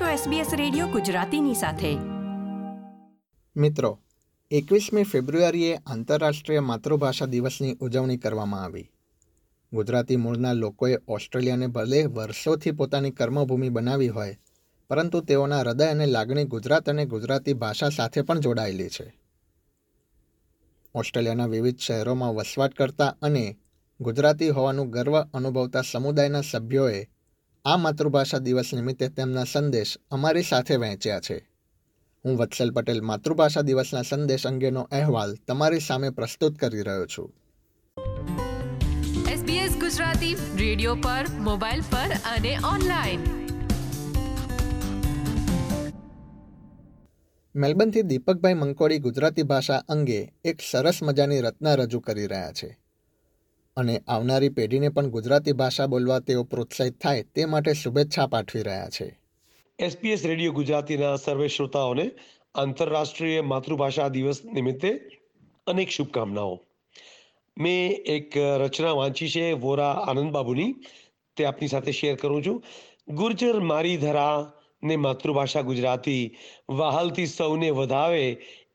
છો SBS radio ગુજરાતીની સાથે. મિત્રો, એકવીસમી ફેબ્રુઆરીએ આંતરરાષ્ટ્રીય માતૃભાષા દિવસની ઉજવણી કરવામાં આવી. ગુજરાતી મૂળના લોકોએ ઓસ્ટ્રેલિયાને ભલે વર્ષોથી પોતાની કર્મભૂમિ બનાવી હોય, પરંતુ તેઓના હૃદય અને લાગણી ગુજરાત અને ગુજરાતી ભાષા સાથે પણ જોડાયેલી છે. ઓસ્ટ્રેલિયાના વિવિધ શહેરોમાં વસવાટ કરતા અને ગુજરાતી હોવાનું ગર્વ અનુભવતા સમુદાયના સભ્યોએ આ માતૃભાષા દિવસ નિમિત્તે તેમના સંદેશ અમારી સાથે વહેંચ્યા છે. હું વત્સલ પટેલ માતૃભાષા દિવસના સંદેશ અંગેનો અહેવાલ તમારી સામે પ્રસ્તુત કરી રહ્યો છું. SBS ગુજરાતી રેડિયો પર મોબાઈલ પર અને ઓનલાઈન. મેલબર્નથી દીપકભાઈ મંકોડી ગુજરાતી ભાષા અંગે એક સરસ મજાની રચના રજૂ કરી રહ્યા છે. અને આવનારી પેઢીને પણ ગુજરાતી ભાષા બોલવા તેઓ પ્રોત્સાહિત થાય તે માટે શુભેચ્છા પાઠવી રહ્યા છે. એસપીએસ રેડિયો ગુજરાતીના સર્વે શ્રોતાઓને આંતરરાષ્ટ્રીય માતૃભાષા દિવસ નિમિત્તે અનેક શુભકામનાઓ. મેં એક રચના વાંચી છે, વોરા આનંદબાબુની તે આપની સાથે શેર કરું છું. ગુર્જર મારી ધરા ને માતૃભાષા ગુજરાતી, વહાલથી સૌને વધાવે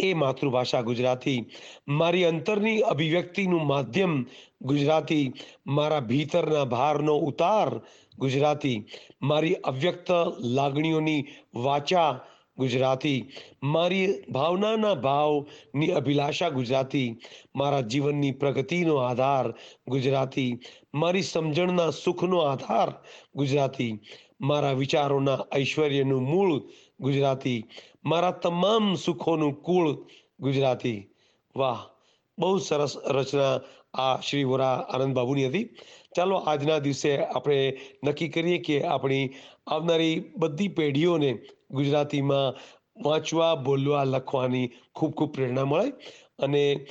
એ માતૃભાષા ગુજરાતી. મારી અંતરની અભિવ્યક્તિનું માધ્યમ ગુજરાતી. મારા ભીતરના ભારનો ઉતાર ગુજરાતી. મારી અવ્યક્ત લાગણીઓની વાચા ગુજરાતી. મારી ભાવનાના ભાવની અભિલાષા ગુજરાતી. મારા જીવનની પ્રગતિનો આધાર ગુજરાતી. મારી સમજણના સુખનો આધાર ગુજરાતી. મારા વિચારોના ઐશ્વર્યનું મૂળ ગુજરાતી. મારા તમામ સુખોનું કુળ ગુજરાતી. વાહ, બહુ સરસ રચના આ શ્રી વોરા આનંદ બાબુની હતી. ચાલો આજના દિવસે આપણે નક્કી કરીએ કે આપણી આવનારી બધી પેઢીઓને ગુજરાતીમાં વાંચવા, બોલવા, લખવાની ખૂબ ખૂબ પ્રેરણા મળે અને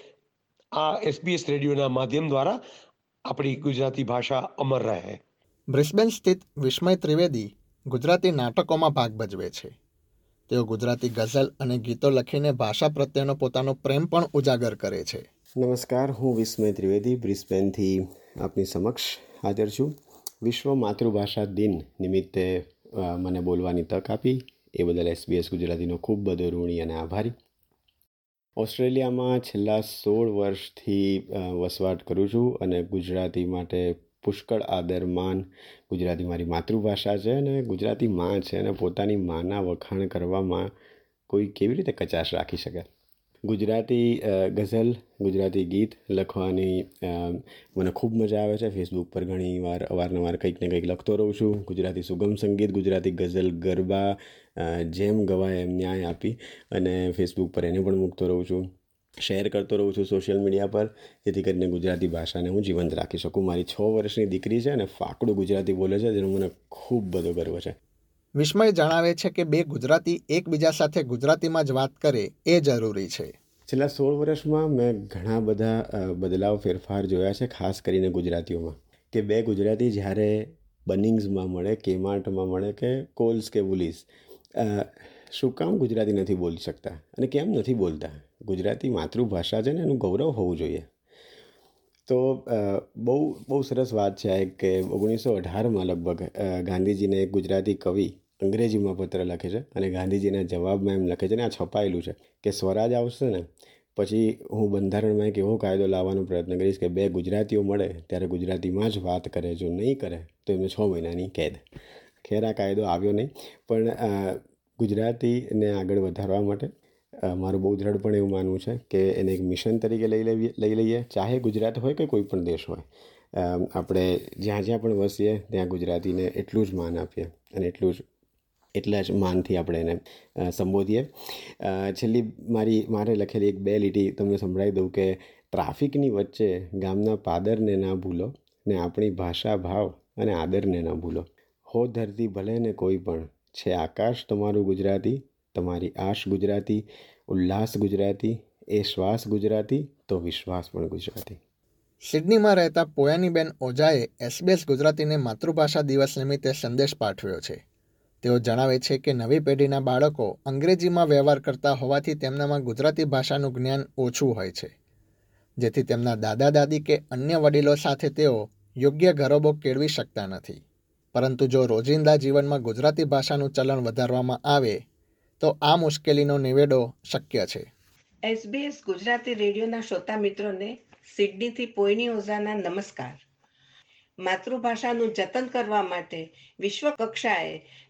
આ એસબીએસ રેડિયોના માધ્યમ દ્વારા આપણી ગુજરાતી ભાષા અમર રહે. બ્રિસ્બેન સ્થિત વિસ્મય ત્રિવેદી ગુજરાતી નાટકોમાં ભાગ ભજવે છે. તેઓ ગુજરાતી ગઝલ અને ગીતો લખીને ભાષા પ્રત્યેનો પોતાનો પ્રેમ પણ ઉજાગર કરે છે. નમસ્કાર, હું વિસ્મય ત્રિવેદી, બ્રિસ્બેનથી આપની સમક્ષ હાજર છું. વિશ્વ માતૃભાષા દિન નિમિત્તે મને બોલવાની તક આપી. એ બદલ એસબીએસ ગુજરાતીનો ખૂબ બધો ઋણી અને આભારી. ઓસ્ટ્રેલિયામાં છેલ્લા સોળ વર્ષથી વસવાટ કરું છું અને ગુજરાતી માટે પુષ્કળ આદર માન. ગુજરાતી મારી માતૃભાષા છે અને ગુજરાતી માં છે અને પોતાની માના વખાણ કરવામાં કોઈ કેવી રીતે કચાશ રાખી શકે? ગુજરાતી ગઝલ, ગુજરાતી ગીત લખવાની મને ખૂબ મજા આવે છે. ફેસબુક પર ઘણી વાર, અવારનવાર કંઈક ને કંઈક લખતો રહું છું. ગુજરાતી સુગમ સંગીત, ગુજરાતી ગઝલ, ગરબા જેમ ગવાય એમ ન્યાય આપી અને ફેસબુક પર એને પણ મૂકતો રહું છું. શેર કરતો રહું છું સોશિયલ મીડિયા પર જેથી કરીને ગુજરાતી ભાષાને હું જીવંત રાખી શકું. મારી છ વર્ષની દીકરી છે અને ફાકડું ગુજરાતી બોલે છે જેનો મને ખૂબ બધો ગર્વ છે. વિસ્મય જણાવે છે કે બે ગુજરાતી એકબીજા સાથે ગુજરાતીમાં જ વાત કરે એ જરૂરી છે. છેલ્લા સોળ વર્ષમાં મેં ઘણા બધા બદલાવ ફેરફાર જોયા છે ખાસ કરીને ગુજરાતીઓમાં. કે બે ગુજરાતી જ્યારે બનિંગ્સમાં મળે કેમાર્ટમાં મળે કે કોલ્સ કે બુલીસ શું કામ ગુજરાતી નથી બોલી શકતા અને કેમ નથી બોલતા? ગુજરાતી માતૃભાષા છે ને એનું ગૌરવ હોવું જોઈએ. તો બહુ બહુ સરસ વાત છે આ એક કે ઓગણીસો અઢારમાં લગભગ ગાંધીજીને એક ગુજરાતી કવિ અંગ્રેજીમાં પત્ર લખે છે અને ગાંધીજીના જવાબમાં એમ લખે છે ને આ છપાયેલું છે કે સ્વરાજ આવશે ને પછી હું બંધારણમાં એક એવો કાયદો લાવવાનો પ્રયત્ન કરીશ કે બે ગુજરાતીઓ મળે ત્યારે ગુજરાતીમાં જ વાત કરે, જો નહીં કરે તો એમને છ મહિનાની કેદ. ખેર આ કાયદો આવ્યો નહીં. પણ ગુજરાતીને આગળ વધારવા માટે મારું બહુ દ્રઢપણે એવું માનવું છે કે એને એક મિશન તરીકે લઈ લેવી, લઈ લઈએ. ચાહે ગુજરાત હોય કે કોઈ પણ દેશ હોય. આપણે જ્યાં જ્યાં પણ વસીએ, ત્યાં ગુજરાતીને એટલું જ માન આપીએ અને એટલું જ, એટલા જ માનથી આપણે એને સંબોધીએ. છેલ્લી મારી, મારે લખેલી એક બે લીટી તમને સંભળાવી દઉં કે ટ્રાફિકની વચ્ચે ગામના પાદરને ના ભૂલો ને આપણી ભાષા ભાવ અને આદરને ન ભૂલો. હો ધરતી ભલે ને કોઈ પણ, છે આકાશ તમારું ગુજરાતી તમારી આશ ગુજરાતી, ઉલ્લાસ ગુજરાતી, એ શ્વાસ ગુજરાતી, તો વિશ્વાસ પણ ગુજરાતી. સિડનીમાં રહેતા પોયાનીબેન ઓઝાએ એસબીએસ ગુજરાતીને માતૃભાષા દિવસ નિમિત્તે સંદેશ પાઠવ્યો છે. તેઓ જણાવે છે કે નવી પેઢીના બાળકો અંગ્રેજીમાં વ્યવહાર કરતા હોવાથી તેમનામાં ગુજરાતી ભાષાનું જ્ઞાન ઓછું હોય છે. જેથી તેમના દાદા દાદી કે અન્ય વડીલો સાથે તેઓ યોગ્ય ગરબો કેળવી શકતા નથી. પરંતુ જો રોજિંદા જીવનમાં ગુજરાતી ભાષાનું ચલણ વધારવામાં આવે તો આ મુશ્કેલીનો નિવેડો શક્ય છે. એસબીએસ ગુજરાતી રેડિયોના શ્રોતા મિત્રોને સિડનીથી પોઈની ઓઝાના નમસ્કાર. માતૃભાષાનું જતન કરવા માટે વિશ્વ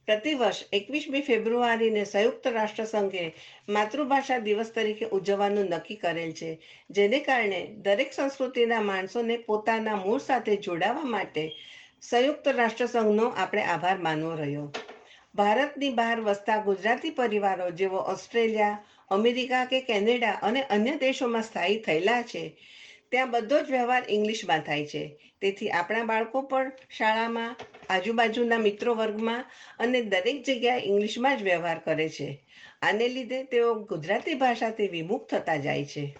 પ્રતિવર્ષ એકવીસમી ફેબ્રુઆરીને સંયુક્ત રાષ્ટ્ર સંઘે માતૃભાષા દિવસ તરીકે ઉજવવાનું નક્કી કરેલ છે, જેને કારણે દરેક સંસ્કૃતિના માણસોને પોતાના મૂળ સાથે જોડાવા માટે સંયુક્ત રાષ્ટ્ર સંઘનો આપણે આભાર માનવો રહ્યો. ભારતની બહાર વસતા ગુજરાતી પરિવારો જેવો ઓસ્ટ્રેલિયા, અમેરિકા કે કેનેડા અને અન્ય દેશોમાં સ્થાયી થયેલા છે. ત્યાં બધો જ વ્યવહાર ઇંગ્લિશમાં થાય છે. તેથી આપણા બાળકો પણ શાળામાં, આજુબાજુના મિત્રો વર્ગમાં અને દરેક જગ્યાએ ઇંગ્લિશમાં જ વ્યવહાર કરે છે. આને લીધે તેઓ ગુજરાતી ભાષાથી વિમુખ થતા જાય છે.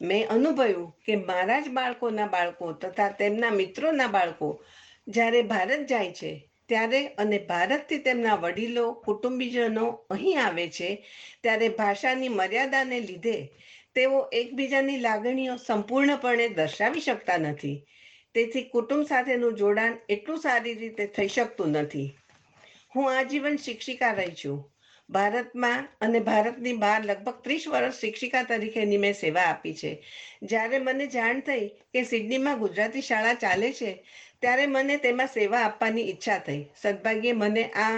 મેં અનુભવ્યું કે મારા જ બાળકોના બાળકો તથા તેમના મિત્રોના બાળકો જ્યારે ભારત જાય છે ત્યારે અને ભારતથી તેમના વડીલો, કુટુંબીજનો અહીં આવે છે, ત્યારે ભાષાની મર્યાદાને લીધે તેઓ એકબીજાની લાગણીઓ સંપૂર્ણપણે દર્શાવી શકતા નથી. તેથી કુટુંબ સાથેનું જોડાણ એટલું સારી રીતે થઈ શકતું નથી. હું આજીવન શિક્ષિકા રહી છું. ભારતમાં અને ભારતની બહાર લગભગ ત્રીસ વર્ષ શિક્ષિકા તરીકેની મેં સેવા આપી છે. જ્યારે મને જાણ થઈ કે સિડનીમાં ગુજરાતી શાળા ચાલે છે ત્યારે મને તેમાં સેવા આપવાની ઈચ્છા થઈ. સદભાગ્યે મને આ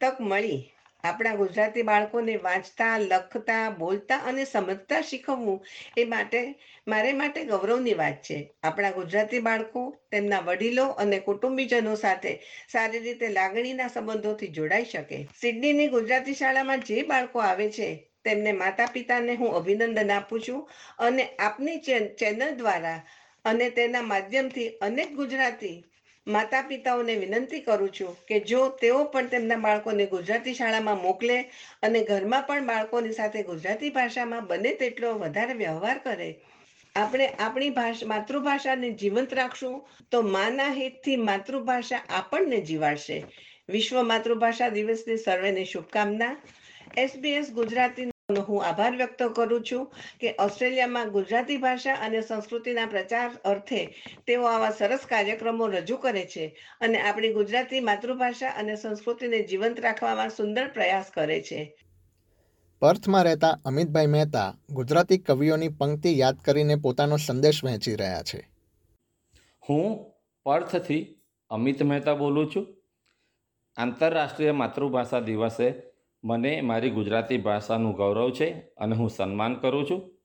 તક મળી. આપણા ગુજરાતી બાળકોને વાંચતા, લખતા, બોલતા અને સમજતા શીખવવું એ માટે મારે માટે ગૌરવની વાત છે. આપણા ગુજરાતી બાળકો, તેમના વડીલો અને કુટુંબીજનો સાથે સારી રીતે લાગણીના સંબંધોથી જોડાઈ શકે. સિડનીની ગુજરાતી શાળામાં જે બાળકો આવે છે, તેમને માતા પિતાને હું અભિનંદન આપું છું અને આપની ચેનલ દ્વારા અને તેના માધ્યમથી અનેક ગુજરાતી માતા પિતાઓને વિનંતી કરું છું કે જો તેઓ પણ તેમના બાળકોને ગુજરાતી શાળામાં મોકલે અને ઘરમાં પણ બાળકોની સાથે ગુજરાતી ભાષામાં બને તેટલો વધારે વ્યવહાર કરે. આપણે આપણી ભાષા માતૃભાષાને જીવંત રાખશું તો માના હિતથી માતૃભાષા આપણને જીવાડશે. વિશ્વ માતૃભાષા દિવસની સર્વેને શુભકામના. એસબીએસ ગુજરાતી હું આભાર વ્યક્ત કરું છું કે ઓસ્ટ્રેલિયામાં ગુજરાતી ભાષા અને સંસ્કૃતિના પ્રચાર અર્થે તેઓ આવા સરસ કાર્યક્રમો રજૂ કરે છે અને આપણી ગુજરાતી માતૃભાષા અને સંસ્કૃતિને જીવંત રાખવામાં સુંદર પ્રયાસ કરે છે. પર્થમાં રહેતા અમિતભાઈ મહેતા ગુજરાતી કવિઓની પંક્તિ યાદ કરીને પોતાનો સંદેશ વહેંચી રહ્યા છે. હું પર્થથી અમિત મહેતા બોલું છું. આંતરરાષ્ટ્રીય માતૃભાષા દિવસે મને મારી ગુજરાતી ભાષાનું ગૌરવ છે અને હું સન્માન કરું છું.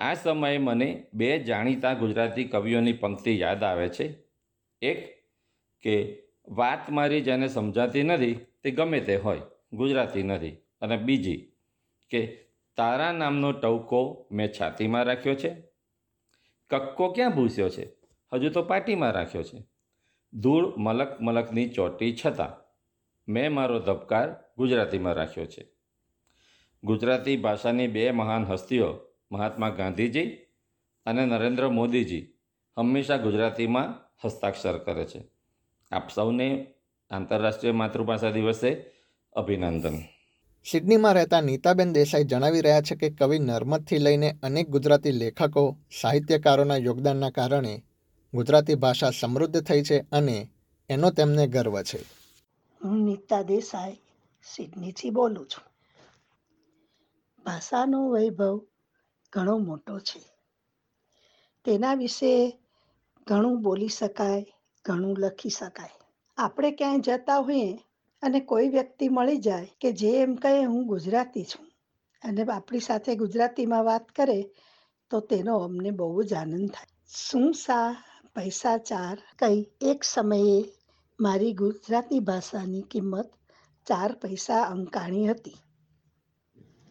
આ સમયે મને બે જાણીતા ગુજરાતી કવિઓની પંક્તિ યાદ આવે છે. એક, કે વાત મારી જેને સમજાતી નથી તે ગમે તે હોય, ગુજરાતી નથી. અને બીજી, કે તારા નામનો ટવકો મેં છાતીમાં રાખ્યો છે. કક્કો ક્યાં ભૂસ્યો છે? હજુ તો પાટીમાં રાખ્યો છે. ધૂળ મલક મલકની ચોટી છતાં મેં મારો ધબકાર ગુજરાતીમાં રાખ્યો છે. ગુજરાતી ભાષાની બે મહાન હસ્તીઓ, મહાત્મા ગાંધીજી અને નરેન્દ્ર મોદીજી, હંમેશા ગુજરાતીમાં હસ્તાક્ષર કરે છે. આપ સૌને આંતરરાષ્ટ્રીય માતૃભાષા દિવસે અભિનંદન. સિડનીમાં રહેતા નીતાબેન દેસાઈ જણાવી રહ્યા છે કે કવિ નર્મદથી લઈને અનેક ગુજરાતી લેખકો, સાહિત્યકારોના યોગદાનના કારણે ગુજરાતી ભાષા સમૃદ્ધ થઈ છે અને એનો તેમને ગર્વ છે. હું નીતા દેસાઈ સિડનીથી બોલું છું. ભાષાનો વૈભવ ઘણો મોટો છે. તેના વિશે ઘણું બોલી શકાય, ઘણું લખી શકાય. આપણે ક્યાંય જતા હોઈએ અને કોઈ વ્યક્તિ મળી જાય કે જે એમ કહે, હું ગુજરાતી છું. અને આપણી સાથે ગુજરાતીમાં વાત કરે, તો તેનો અમને બહુ જ આનંદ થાય. શું સા પૈસા ચાર? કઈ એક સમયે મારી ગુજરાતી ભાષાની કિંમત ચાર પૈસા અંકાણી હતી.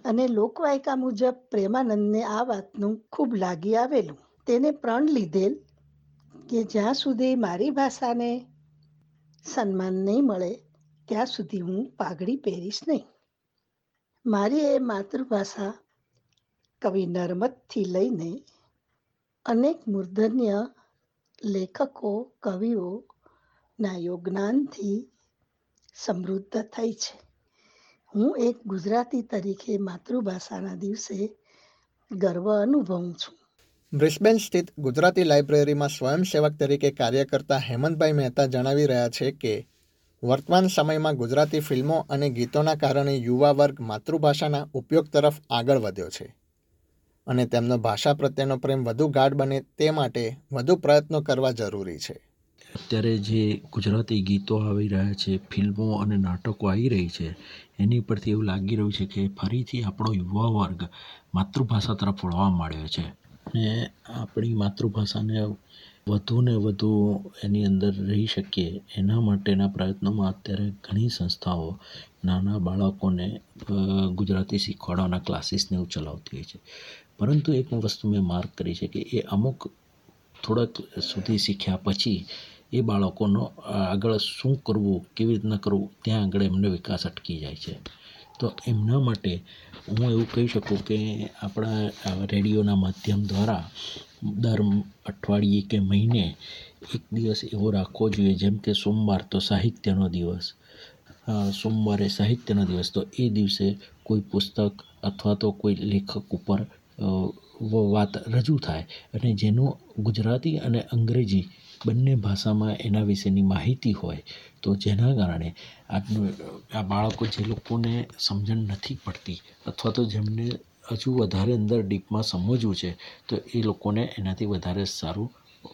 અને લોકવાયકા મુજબ પ્રેમાનંદને આ વાતનું ખૂબ લાગી આવેલું. તેને પ્રણ લીધેલ કે જ્યાં સુધી મારી ભાષાને સન્માન નહીં મળે, ત્યાં સુધી હું પાઘડી પહેરીશ નહીં. મારી એ માતૃભાષા કવિ નર્મદથી લઈને અનેક મૂર્ધન્ય લેખકો કવિઓના યોગદાનથી સમૃદ્ધ થઈ છે. હું એક ગુજરાતી તરીકે માતૃભાષાના દિવસે ગર્વ અનુભવું છું. બ્રિસ્બેન સ્થિત ગુજરાતી લાઇબ્રેરીમાં સ્વયંસેવક તરીકે કાર્ય કરતા હેમંતભાઈ મહેતા જણાવી રહ્યા છે કે, વર્તમાન સમયમાં ગુજરાતી ફિલ્મો અને ગીતોના કારણે યુવા વર્ગ માતૃભાષાના ઉપયોગ તરફ આગળ વધ્યો છે અને તેમનો ભાષા પ્રત્યેનો પ્રેમ વધુ ગાઢ બને તે માટે વધુ પ્રયત્નો કરવા જરૂરી છે. અત્યારે જે ગુજરાતી ગીતો આવી રહ્યા છે, ફિલ્મો અને નાટકો આવી રહી છે, એની પરથી એવું લાગી રહ્યું છે કે ફરીથી આપણો યુવા વર્ગ માતૃભાષા તરફ વળવા માંડ્યો છે. ને આપણી માતૃભાષાને વધુ ને વધુ એની અંદર રહી શકીએ, એના માટેના પ્રયત્નોમાં અત્યારે ઘણી સંસ્થાઓ નાના બાળકોને ગુજરાતી શીખવાડવાના ક્લાસીસને એવું ચલાવતી હોય છે. પરંતુ એક વસ્તુ મેં માર્ક કરી છે કે એ અમુક થોડાક સુધી શીખ્યા પછી એ બાળકોનો આગળ શું કરવું, કેવી રીતના કરવું, ત્યાં આગળ એમનો વિકાસ અટકી જાય છે. તો એમના માટે હું એવું કહી શકું કે આપણા રેડિયોના માધ્યમ દ્વારા દર અઠવાડિયે કે મહિને એક દિવસ એવો રાખવો જોઈએ. જેમ કે સોમવાર તો સાહિત્યનો દિવસ સોમવારે સાહિત્યનો દિવસ. તો એ દિવસે કોઈ પુસ્તક અથવા તો કોઈ લેખક ઉપર વાત રજૂ થાય અને જેનું ગુજરાતી અને અંગ્રેજી બંને ભાષામાં એના વિશેની માહિતી હોય, તો જેના કારણે આજનું, આ બાળકો જે લોકોને સમજણ નથી પડતી અથવા તો જેમને હજુ વધારે અંદર ડીપમાં સમજવું છે, તો એ લોકોને એનાથી વધારે સારું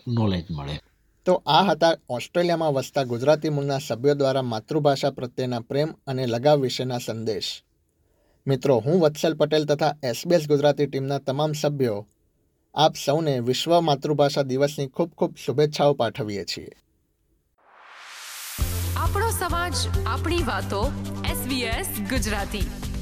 નોલેજ મળે. તો આ હતા ઓસ્ટ્રેલિયામાં વસતા ગુજરાતી મૂળના સભ્યો દ્વારા માતૃભાષા પ્રત્યેના પ્રેમ અને લગાવ વિશેના સંદેશ. મિત્રો, હું વત્સલ પટેલ તથા એસબીએસ ગુજરાતી ટીમના તમામ સભ્યો આપ સૌને વિશ્વ માતૃભાષા દિવસની ખૂબ ખૂબ શુભેચ્છાઓ પાઠવીએ છીએ. આપણો સમાજ, આપણી વાતો એસબીએસ ગુજરાતી.